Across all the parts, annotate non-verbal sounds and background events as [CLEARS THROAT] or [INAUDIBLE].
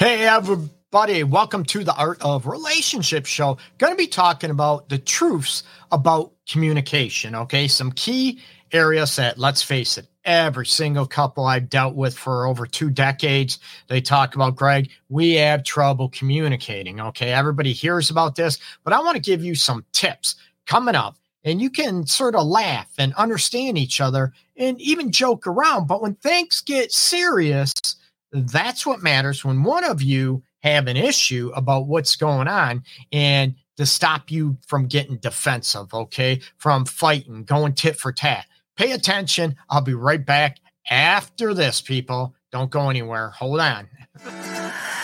Hey, everybody, welcome to the Art of Relationship Show. Going to be talking about the truths about communication. Okay, some key areas that, let's face it, every single couple I've dealt with for over two decades, they talk about, Greg, we have trouble communicating. Okay, everybody hears about this, but I want to give you some tips coming up. And you can sort of laugh and understand each other and even joke around. But when things get serious, that's what matters when one of you have an issue about what's going on and to stop you from getting defensive, okay? From fighting, going tit for tat. Pay attention. I'll be right back after this, people. Don't go anywhere. Hold on. [LAUGHS]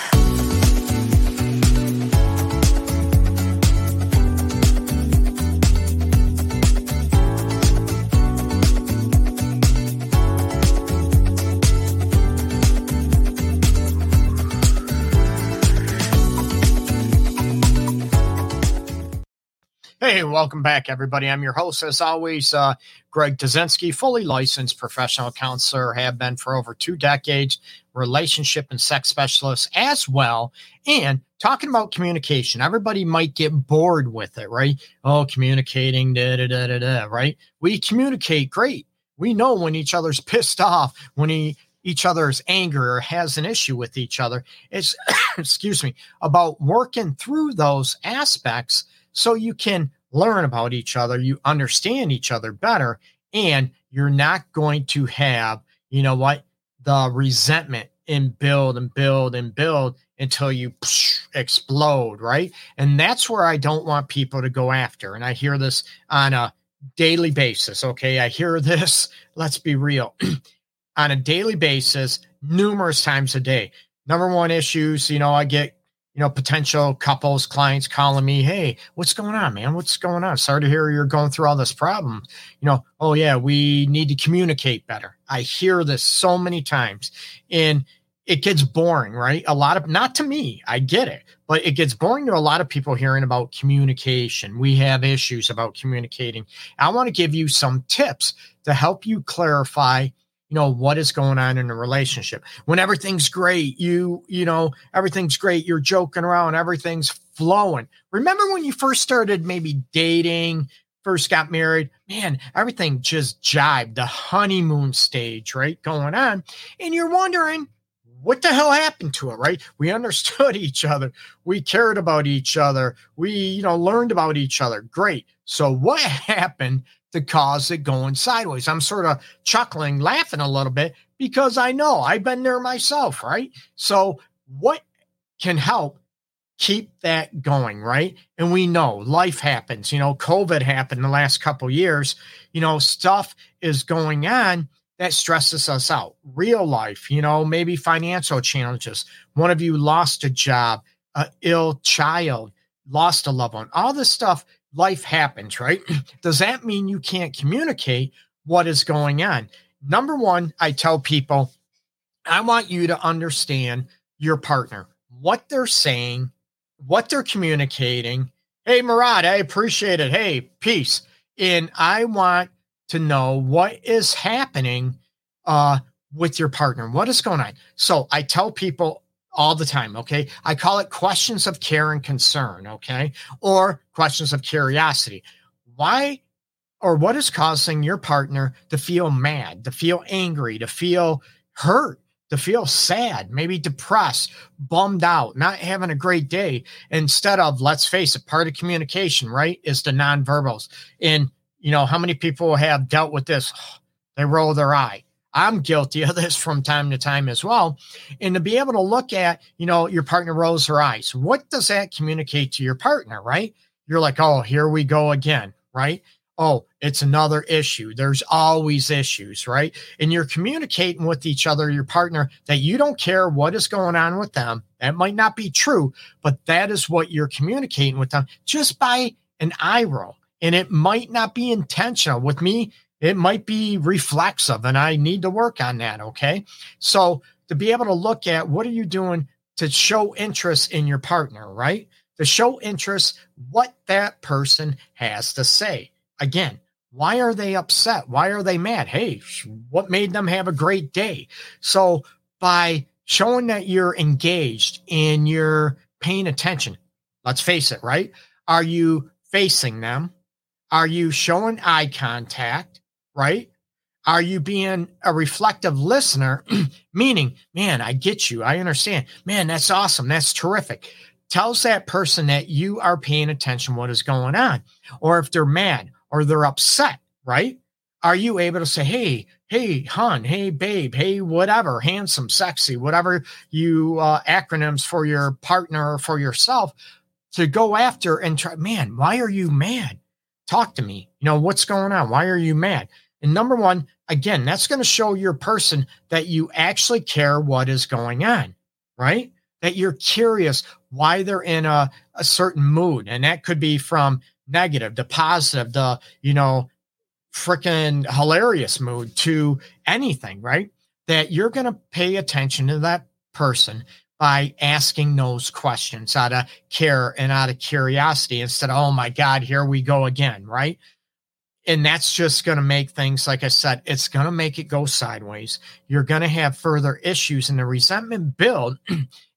Hey, welcome back, everybody. I'm your host, as always, uh, Greg Dudzinski, fully licensed professional counselor, have been for over two decades, relationship and sex specialist as well. And talking about communication, everybody might get bored with it, right? Oh, communicating, da da da da da, right? We communicate great. We know when each other's pissed off, when he each other's anger or has an issue with each other. It's [COUGHS] excuse me about working through those aspects so you can learn about each other, you understand each other better, and you're not going to have, you know what, the resentment and build and build and build until you explode, right? And that's where I don't want people to go after. And I hear this on a daily basis. Okay. I hear [LAUGHS] this, let's be real, [CLEARS THROAT] on a daily basis, numerous times a day. Number one issues, you know, I get you know, potential couples, clients calling me, Hey, what's going on, man? What's going on? Sorry to hear you're going through all this problem. You know, oh yeah, we need to communicate better. I hear this so many times and it gets boring, right? A lot of, not to me, I get it, but it gets boring to a lot of people hearing about communication. We have issues about communicating. I want to give you some tips to help you clarify you know what is going on in a relationship. When everything's great you you know everything's great you're joking around everything's flowing. Remember when you first started maybe dating first got married? Man everything just jibed the honeymoon stage right going on. And you're wondering what the hell happened to it right? We understood [LAUGHS] each other. We cared about each other. We you know learned about each other. Great. So what [LAUGHS] happened to cause it going sideways. I'm sort of chuckling, laughing a little bit because I know I've been there myself, right? So, what can help keep that going, right? And we know life happens. You know, COVID happened the last couple years. You know, stuff is going on that stresses us out. Real life, you know, maybe financial challenges. One of you lost a job, a ill child, lost a loved one. All this stuff life happens, right? [CLEARS THROAT] Does that mean you can't communicate what is going on? Number one, I tell people, I want you to understand your partner, what they're saying, what they're communicating. Hey, Murad, I appreciate it. Hey, peace. And I want to know what is happening uh, with your partner. What is going on? So I tell people all the time. Okay. I call it questions of care and concern. Okay. Or questions of curiosity. Why or what is causing your partner to feel mad, to feel angry, to feel hurt, to feel sad, maybe depressed, bummed out, not having a great day? Instead of, let's face it, part of communication, right, is the nonverbals. And, you know, how many people have dealt with this? [SIGHS] They roll their eye I'm guilty of this from time to time as well. And to be able to look at, you know, your partner rolls her eyes. What does that communicate to your partner, right? You're like, oh, here we go again, right? Oh, it's another issue. There's always issues, right? And you're communicating with each other, your partner, that you don't care what is going on with them. That might not be true, but that is what you're communicating with them just by an eye roll. And it might not be intentional. With me, it might be reflexive, and I need to work on that. Okay. So to be able to look at what are you doing to show interest in your partner, right? To show interest, what that person has to say. Again, why are they upset? Why are they mad? Hey, what made them have a great day? So by showing that you're engaged and you're paying attention. Let's face it, right? Are you facing them? Are you showing eye contact, right? Are you being a reflective listener? [CLEARS THROAT] Meaning, man, I get you. I understand. Man, that's awesome. That's terrific. Tells that person that you are paying attention what is going on. Or if they're mad or they're upset, right? Are you able to say, hey, hey, hon, hey, babe, hey, whatever, handsome, sexy, whatever you uh, acronyms for your partner or for yourself to go after and try, man, why are you mad? Talk to me. You know, what's going on? Why are you mad? And number one, again, that's going to show your person that you actually care what is going on, right? That you're curious why they're in a, a certain mood. And that could be from negative to positive, the, you know, freaking hilarious mood to anything, right? That you're going to pay attention to that person by asking those questions out of care and out of curiosity instead of, oh my God, here we go again, right? And that's just going to make things like i said it's going to make it go sideways. You're going to have further issues and the resentment build. [CLEARS THROAT]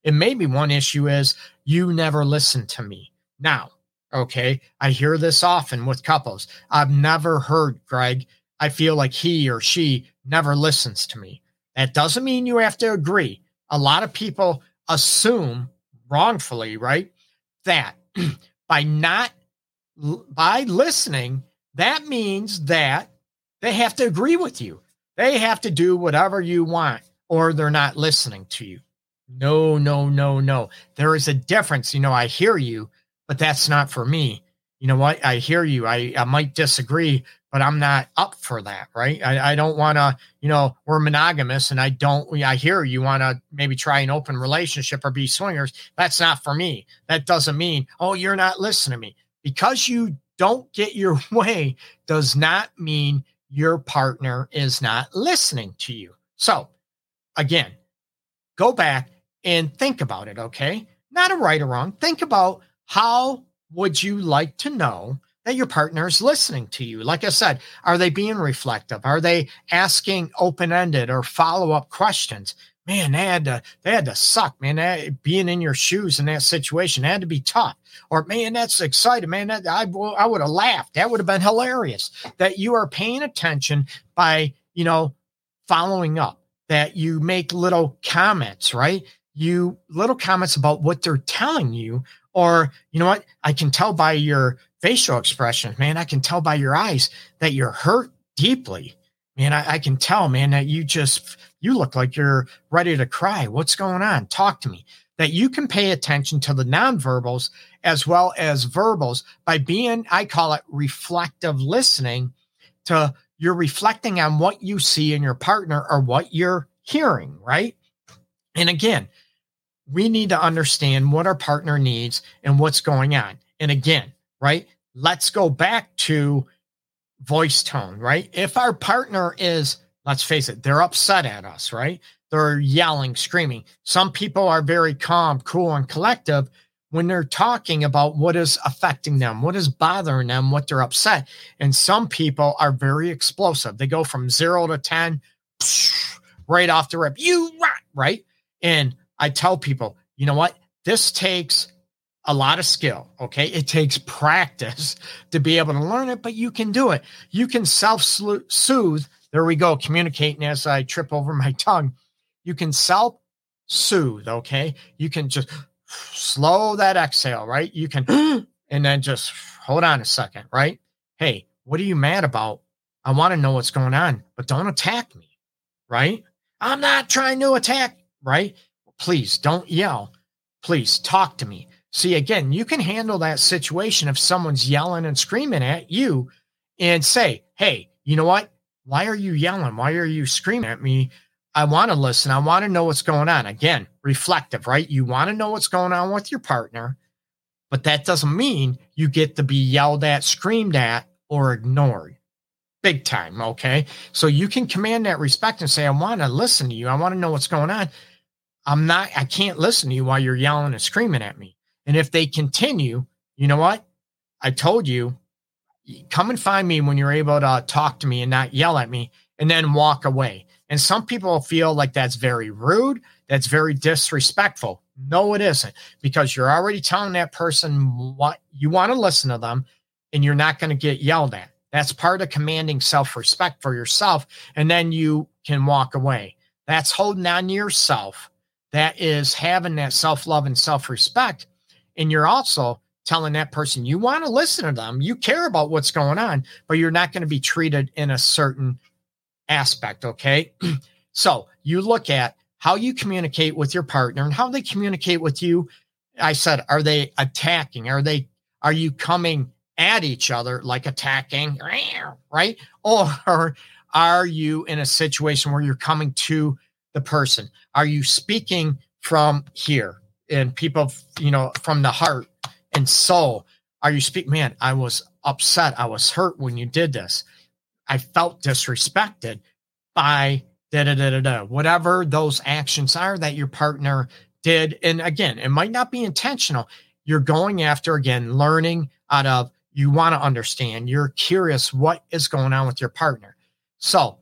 And maybe one issue is you never listen to me. Now okay i hear this often with couples. I've never heard greg i feel like he or she never listens to me. That doesn't mean you have to agree. A lot of people assume wrongfully right that [CLEARS THROAT] by not by listening that means that they have to agree with you. They have to do whatever you want, or they're not listening to you. No, no, no, no. There is a difference. You know, I hear you, but that's not for me. You know what? I hear you. I, I might disagree, but I'm not up for that, right? I, I don't want to, you know, we're monogamous and I don't, I hear you want to maybe try an open relationship or be swingers. That's not for me. That doesn't mean, oh, you're not listening to me. Because you don't get your [LAUGHS] way does not mean your partner is not listening to you. So, again, go back and think about it, okay? Not a right or wrong. Think about how would you like to know that your partner is listening to you? Like I said, are they being reflective? Are they asking open-ended or follow-up questions? Man, they had to they had to suck, man. That, being in your shoes in that situation had to be tough. Or man, that's exciting, man. That, I I would have laughed. That would have been hilarious. That you are paying attention by you know following up. That you make little comments, right? You little comments about what they're telling you, or you know what? I can tell by your facial expressions, man. I can tell by your eyes that you're hurt deeply. Man, I, I can tell, man, that you just you look like you're ready to cry. What's going on? Talk to me. That you can pay attention to the nonverbals as well as verbals by being, I call it reflective listening to you're reflecting on what you see in your partner or what you're hearing, right? And again, we need to understand what our partner needs and what's going on. And again, right? Let's go back to voice tone, right? If our partner is let's face it, they're upset at us, right? They're yelling, screaming. Some people are very calm, cool, and collective when they're talking about what is affecting them, what is bothering them, what they're upset. And some people are very explosive. They go from zero to 10 right off the rip. You right? And I tell people, you know what? This takes a lot of skill. Okay. It takes practice [LAUGHS] to be able to learn it, but you can do it. You can self soothe there we go, communicating as I trip over my [LAUGHS] tongue. You can self soothe, okay? You can just slow that exhale, right? You can, [GASPS] and then just hold on a second, right? Hey, what are you mad about? I want to know what's going on, but don't attack me, right? I'm not trying to attack, right? Please don't yell. Please talk to me. See, again, you can handle that situation if someone's yelling and screaming at you and say, hey, you know what? Why are you yelling? Why are you screaming at me? I want to listen. I want to know what's going on. Again, reflective, right? You want to know what's going on with your partner, but that doesn't mean you get to be yelled at, screamed at, or ignored. Big time. Okay. So you can command that respect and say, I want to listen to you. I want to know what's going on. I'm not, I can't listen to you while you're yelling and screaming at me. And if they continue, you know what? I told you come and find me when you're able to talk to me and not yell at me and then walk away. And some people feel like that's very rude. that's very disrespectful. No, it isn't because you're already telling that person what you want to listen to them and you're not going to get yelled at. That's part of commanding self respect for yourself. And then you can walk away. That's holding on to yourself. That is having that self love and self respect. And you're also telling that person you want to listen to them, you care about what's going on, but you're not going to be treated in a certain aspect. Okay. [CLEARS THROAT] so you look at how you communicate with your partner and how they communicate with you. I said, are they attacking? Are they, are you coming at each other like attacking, [LAUGHS] right? Or are you in a situation where you're coming to the person? Are you speaking from here and people, you know, from the heart and so Are you speak, man, I was upset. I was hurt when you did this. I felt disrespected by da da da da da. Whatever those actions are that your partner did. And again, it might not be intentional. You're going after, again, learning out of you want to understand. You're curious what is going on with your partner. So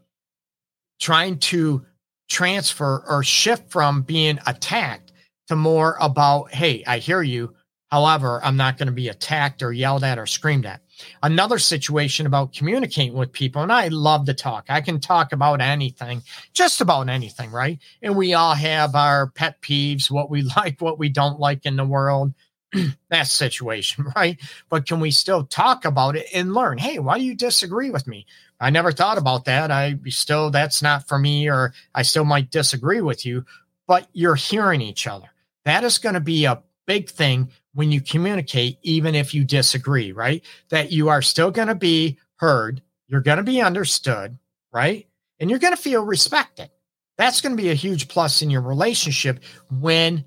trying to transfer or shift from being attacked to more about, hey, I hear you. However, I'm not going to be attacked or yelled at or screamed at. Another situation about communicating with people, and I love to talk. I can talk about anything, just about anything, right? And we all have our pet peeves, what we [LAUGHS] like, what we don't like in the world. [CLEARS THROAT] that situation, [LAUGHS] right? But can we still talk about it and learn? Hey, why do you disagree with me? I never thought about that. I still, that's not for me, or I still might disagree with you, but you're hearing each other. That is going to be a big thing when you communicate, even if you disagree, right? That you are still going to be heard, you're going to be understood, right? And you're going to feel respected. That's going to be a huge plus in your relationship when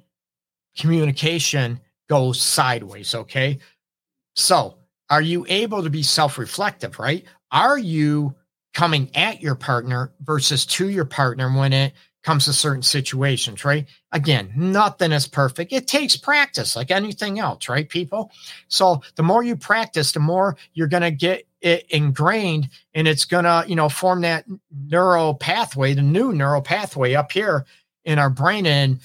communication goes sideways. Okay. So, are you able to be self reflective, right? Are you coming at your partner versus to your partner when it comes to certain situations, right? Again, nothing is perfect. It takes practice like anything else, right, people? So the more you practice, the more you're going to get it ingrained and it's going to, you know, form that neural pathway, the new neural pathway up here in our brain and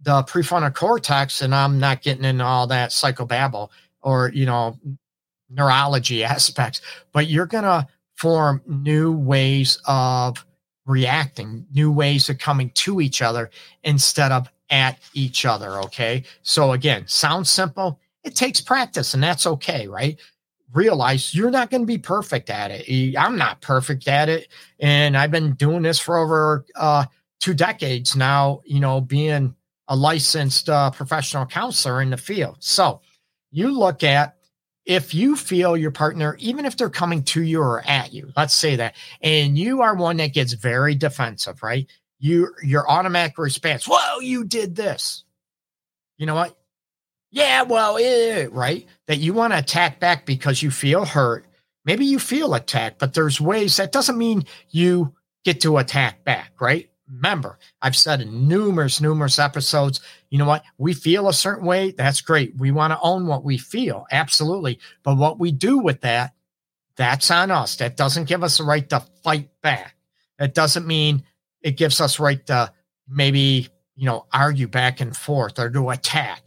the prefrontal cortex. And I'm not getting into all that psychobabble or, you know, neurology [LAUGHS] aspects, but you're going to form new ways of reacting, new ways of coming to each other instead of at each other. Okay. So again, sounds simple. It takes practice and that's okay, right? Realize you're not going to be perfect at it. I'm not perfect at it. And I've been doing this for over uh, two decades now, you know, being a licensed uh, professional counselor in the field. So you look at if you feel your partner, even if they're coming to you or at you, let's say that, and you are one that gets very defensive, right? You your automatic response, "Whoa, you did this." You know what? Yeah, well, eh, right? That you want to attack back because you feel hurt. Maybe you feel attacked, but there's ways that doesn't mean you get to attack back, right? Remember, I've said in numerous, numerous episodes, you know what? We feel a certain way. That's great. We want to own what we feel. Absolutely. But what we do with that, that's on us. That doesn't give us the right to fight back. That doesn't mean it gives us right to maybe, you know, argue back and forth or to attack.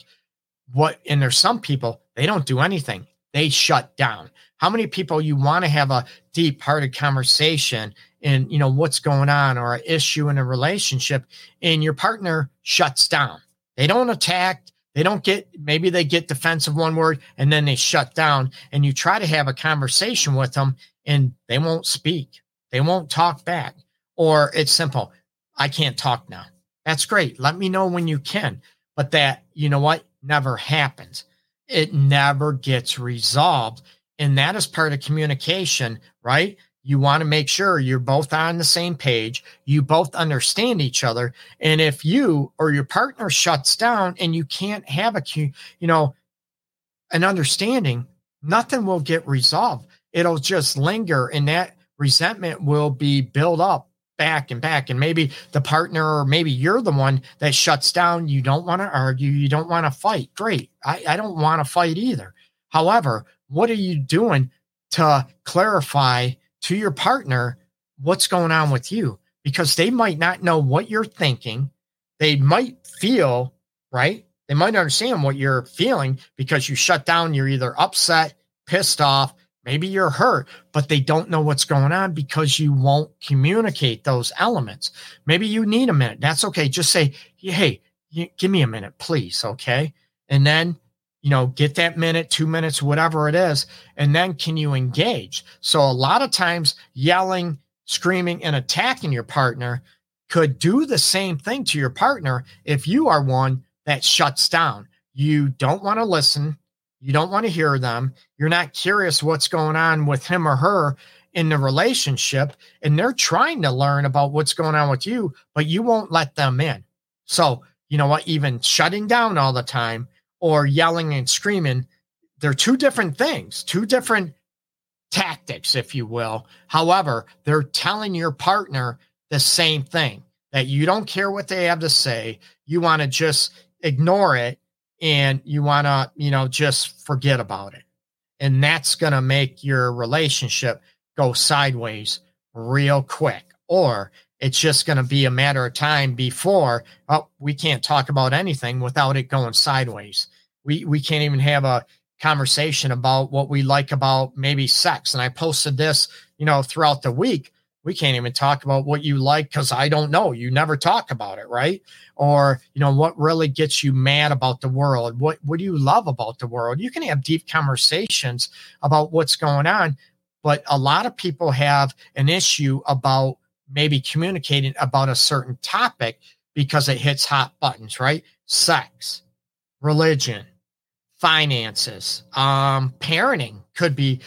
What, and there's some people, they don't do anything. They shut down. How many people you want to have a deep hearted conversation and you know what's going on or an issue in a relationship and your partner shuts down. They don't attack. They don't get maybe they get defensive one word and then they shut down and you try to have a conversation with them and they won't speak. They won't talk back. Or it's simple i can't talk now. That's great. Let me know when you can. But that you know what never happens. It never gets resolved and that is part of communication right you want to make sure you're both on the same page. You both understand each other. And if you or your partner shuts down and you can't have a, you know, an understanding, nothing will get resolved. It'll just linger and that resentment will be built up back and back. And maybe the partner, or maybe you're the one that shuts down. You don't want to argue. You don't want to fight. Great. I, I don't want to fight either. However, what are you doing to clarify to your partner what's going on with you because they might not know what you're thinking. they might feel, right? They might understand what you're feeling because you shut down, you're either upset, pissed off, maybe you're hurt, but they don't know what's going on because you won't communicate those elements. Maybe you need a minute. That's okay. Just say, hey, give me a minute, please. Okay. And then, you know, get that minute, two minutes, whatever it is. And then can you engage? So a lot of times yelling, screaming, and attacking your partner could do the same thing to your partner if you are one that shuts down. You don't want to listen. You don't want to hear them. You're not curious what's going on with him or her in the relationship. And they're trying to learn about what's going on with you, but you won't let them in. So, you know what? Even shutting down all the time or yelling and screaming, they're two different things, two different tactics, if you will. However, they're telling your partner the same thing that you don't care what they have to say. You want to just ignore it and you want to, you know, just forget about it. And that's going to make your relationship go sideways real quick. Or it's just going to be a matter of time before, oh, we can't talk about anything without it going sideways. We, we can't even have a conversation about what we like about maybe sex. And I posted this, you know, throughout the week we can't even talk about what you like because I don't know. You never talk about it, right? Or, you know, what really gets you mad about the world? What what do you love about the world? You can have deep conversations about what's going on, but a lot of people have an issue about maybe communicating about a certain topic because it hits hot buttons, right? Sex, religion, finances, um, parenting could be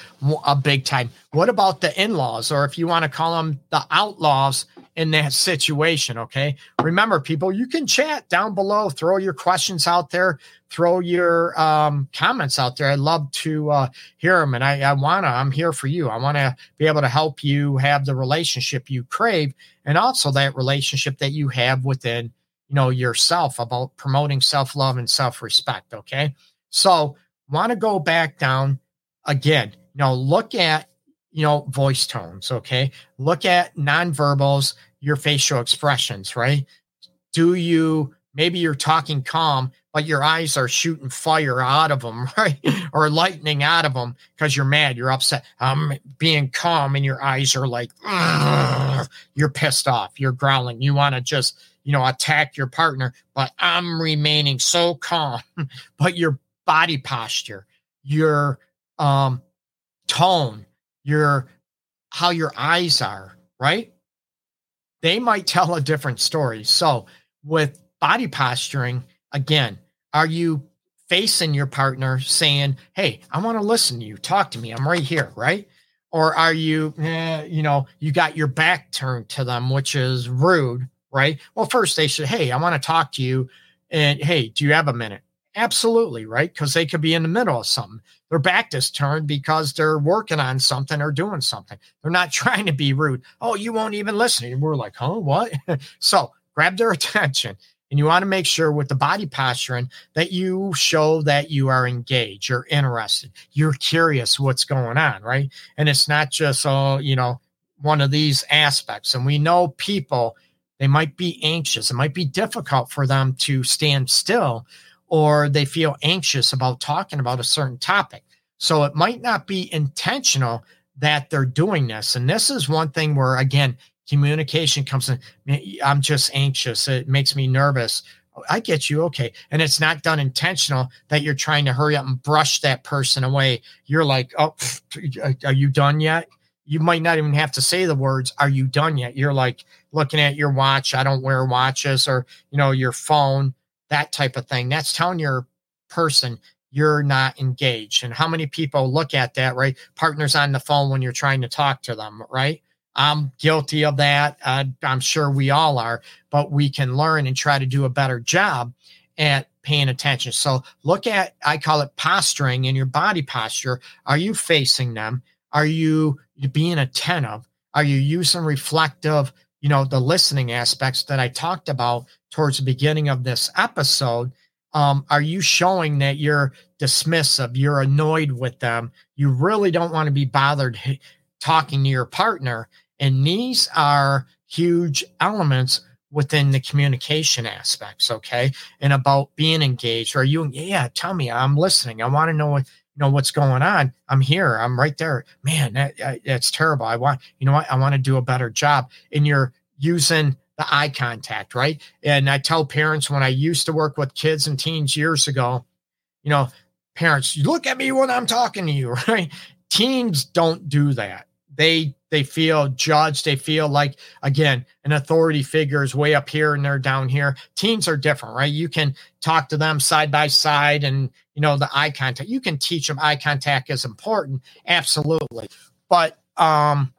a big time. What about the in laws, or if you want to call them the outlaws in that situation? Okay. Remember, people, you can chat down below, throw your questions out there, throw your um, comments out there. I'd love to uh, hear them. And I, I want to, I'm here for you. I want to be able to help you have the relationship you crave and also that relationship that you have within you know yourself about promoting self-love and self-respect okay so want to go back down again. Know, look at you know voice tones. Okay, look at nonverbals, your facial expressions. Right? Do you maybe you're talking calm, but your eyes are shooting fire out of them, [LAUGHS] right? or lightning out of them because you're mad, you're upset. I'm being calm, and your eyes are like you're pissed off, you're growling, you want to just you know attack your partner, but I'm remaining so calm. [LAUGHS] but you're body posture, your um, tone, your how your eyes are, right? They might tell a different story. So, with body posturing, again, are you facing your partner saying, Hey, I want to listen to you, talk to me, I'm right here, right? Or are you, eh, you know, you got your back turned to them, which is rude, right? Well, first they should, Hey, I want to talk to you. And hey, do you have a minute? Absolutely, right? Because they could be in the middle of something. Their back is turned because they're working on something or doing something. They're not [LAUGHS] trying to be rude. Oh, you won't even listen. And we're like, huh, what? [LAUGHS] so grab their [LAUGHS] attention. And you want to make sure with the body posturing that you show that you are engaged, you're interested, you're curious what's going on, right? And it's not just, oh, you know, one of these aspects. And we know people, they might be anxious. It might be difficult for them to stand still or they feel anxious about talking about a certain topic. So it might not be intentional that they're doing this. And this is one thing where, again, communication comes in. I'm just anxious. It makes me nervous. Oh, I get you. Okay. And it's not done intentional that you're trying to hurry up and brush that person away. You're like, oh, are you done yet? You might not even have to say the words, are you done yet? You're like looking at your watch. I don't wear watches or, you know, your phone that type of thing. That's telling your person you're not engaged. And how many people look at that, right? Partners on the phone when you're trying to talk to them, right? I'm guilty of that. Uh, I'm sure we all are, but we can learn and try to do a better job at paying attention. So look at, I call it posturing in your body posture. Are you facing them? Are you being attentive? Are you using reflective, you know, the listening aspects that I talked about towards the beginning of this episode, um, are you showing that you're dismissive, you're annoyed with them, you really don't want to be bothered talking to your partner? And these are huge elements within the communication aspects, okay? And about being engaged. Are you, yeah, tell me, I'm listening. I want to know what, you know, what's going on. I'm here. I'm right there. Man, that, that's terrible. I want, you know what? I want to do a better job. And you're using the eye contact, right? And I tell parents when I used to work with kids and teens years ago, you know, parents, you look at me when I'm talking to you, [LAUGHS] right? Teens don't do that. They they feel judged. They feel like again an authority figure is way up here and they're down here. Teens are different, right? You can talk to them side by side, and you know the eye contact. You can teach them eye contact is important, absolutely. But um,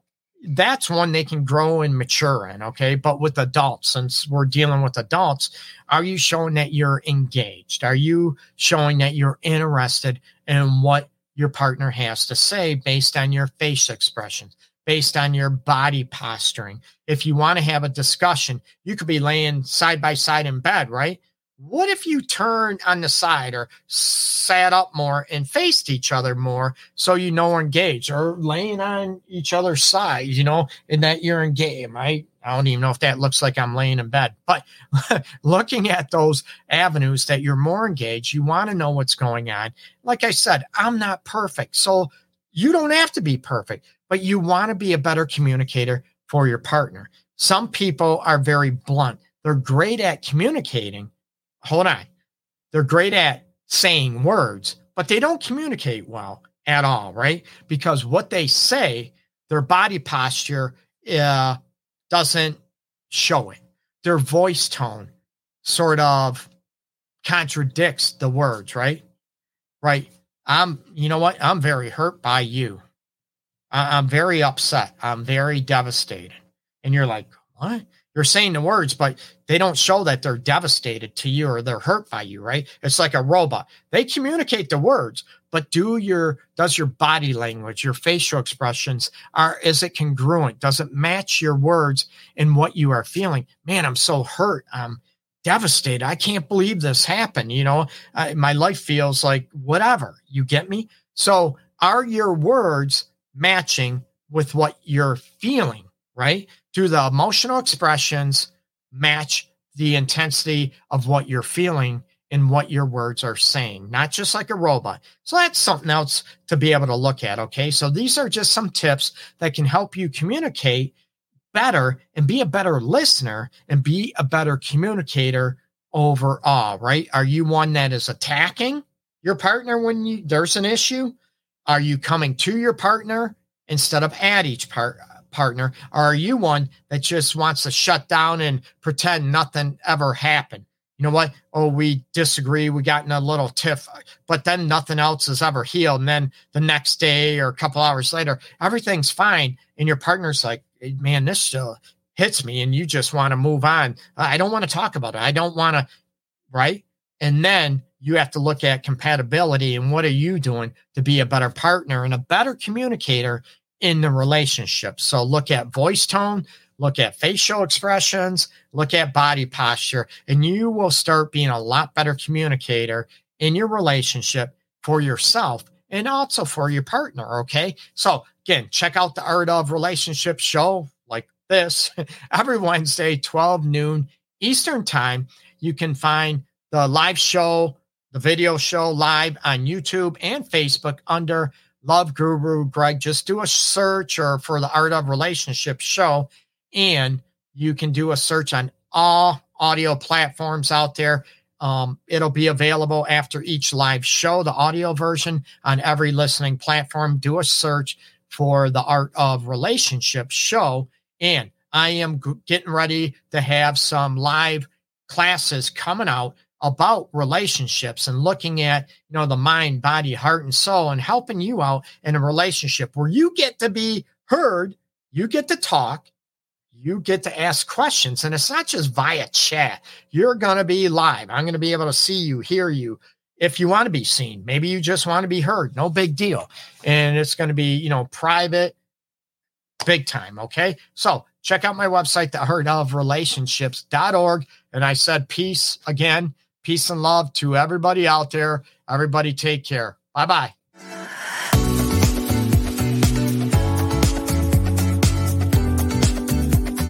that's one they can grow and mature in. Okay. But with adults, since we're dealing with adults, are you showing that you're engaged? Are you showing that you're interested in what your partner has to say based on your face expressions, based on your body posturing? If you want to have a discussion, you could be laying side by side in bed, right? what if you turned on the side or sat up more and faced each other more so you know we're engaged or laying on each other's side, you know, and that you're engaged? I, I don't even know if that looks like I'm laying in bed, but [LAUGHS] looking at those avenues that you're more engaged, you want to know what's going on. Like I said, I'm not perfect. So you don't have to be perfect, but you want to be a better communicator for your partner. Some people are very blunt. They're great at communicating, hold on. They're great at saying words, but they don't communicate well at all, right? Because what they say, their body posture uh, doesn't show it. Their voice tone sort of contradicts the words, right? Right. I'm, you know what? I'm very hurt by you. I- I'm very upset. I'm very devastated. And you're like, what? you're saying the words, but they don't show that they're devastated to you or they're hurt by you, right? It's like a robot. They communicate the words, but do your does your body language, your facial expressions are is it congruent? Does it match your words and what you are feeling? Man, I'm so hurt. I'm devastated. I can't believe this happened. You know, I, my life feels like whatever. You get me? So, are your words matching with what you're feeling? Right? do the emotional expressions match the intensity of what you're feeling and what your words are saying, not just like a robot. So that's something else to be able to look at. Okay. So these are just some tips that can help you communicate better and be a better listener and be a better communicator overall, right? Are you one that is attacking your partner when you, there's an issue? Are you coming to your partner instead of at each part partner? Or are you one that just wants to shut down and pretend nothing ever happened? You know what? Oh, we disagree. We got in a little tiff, but then nothing else is ever healed. And then the next day or a couple hours later, everything's fine. And your partner's like, man, this still hits me. And you just want to move on. I don't want to talk about it. I don't want to, right? And then you have to look at compatibility and what are you doing to be a better partner and a better communicator in the relationship. So look at voice tone, look at facial expressions, look at body posture, and you will start being a lot better communicator in your relationship for yourself and also for your partner. Okay. So again, check out the Art of Relationship show like this [LAUGHS] every Wednesday, 12 noon Eastern time. You can find the live show, the video show live on YouTube and Facebook under Love Guru Greg. Just do a search or for the Art of Relationship show, and you can do a search on all audio platforms out there. Um, it'll be available after each live show, the audio version on every listening platform. Do a search for the Art of Relationship show. And I am g- getting ready to have some live classes coming out about relationships and looking at you know the mind body heart and soul and helping you out in a relationship where you get to be heard you get to talk you get to ask questions. And it's not just via chat. You're going to be live. I'm going to be able to see you hear you if you want to be seen. Maybe you just want to be heard. No big deal. And it's going to be you know private big time okay? So check out my website the art of relationships.org and i said peace again Peace and love to everybody out there. Everybody take care. Bye bye.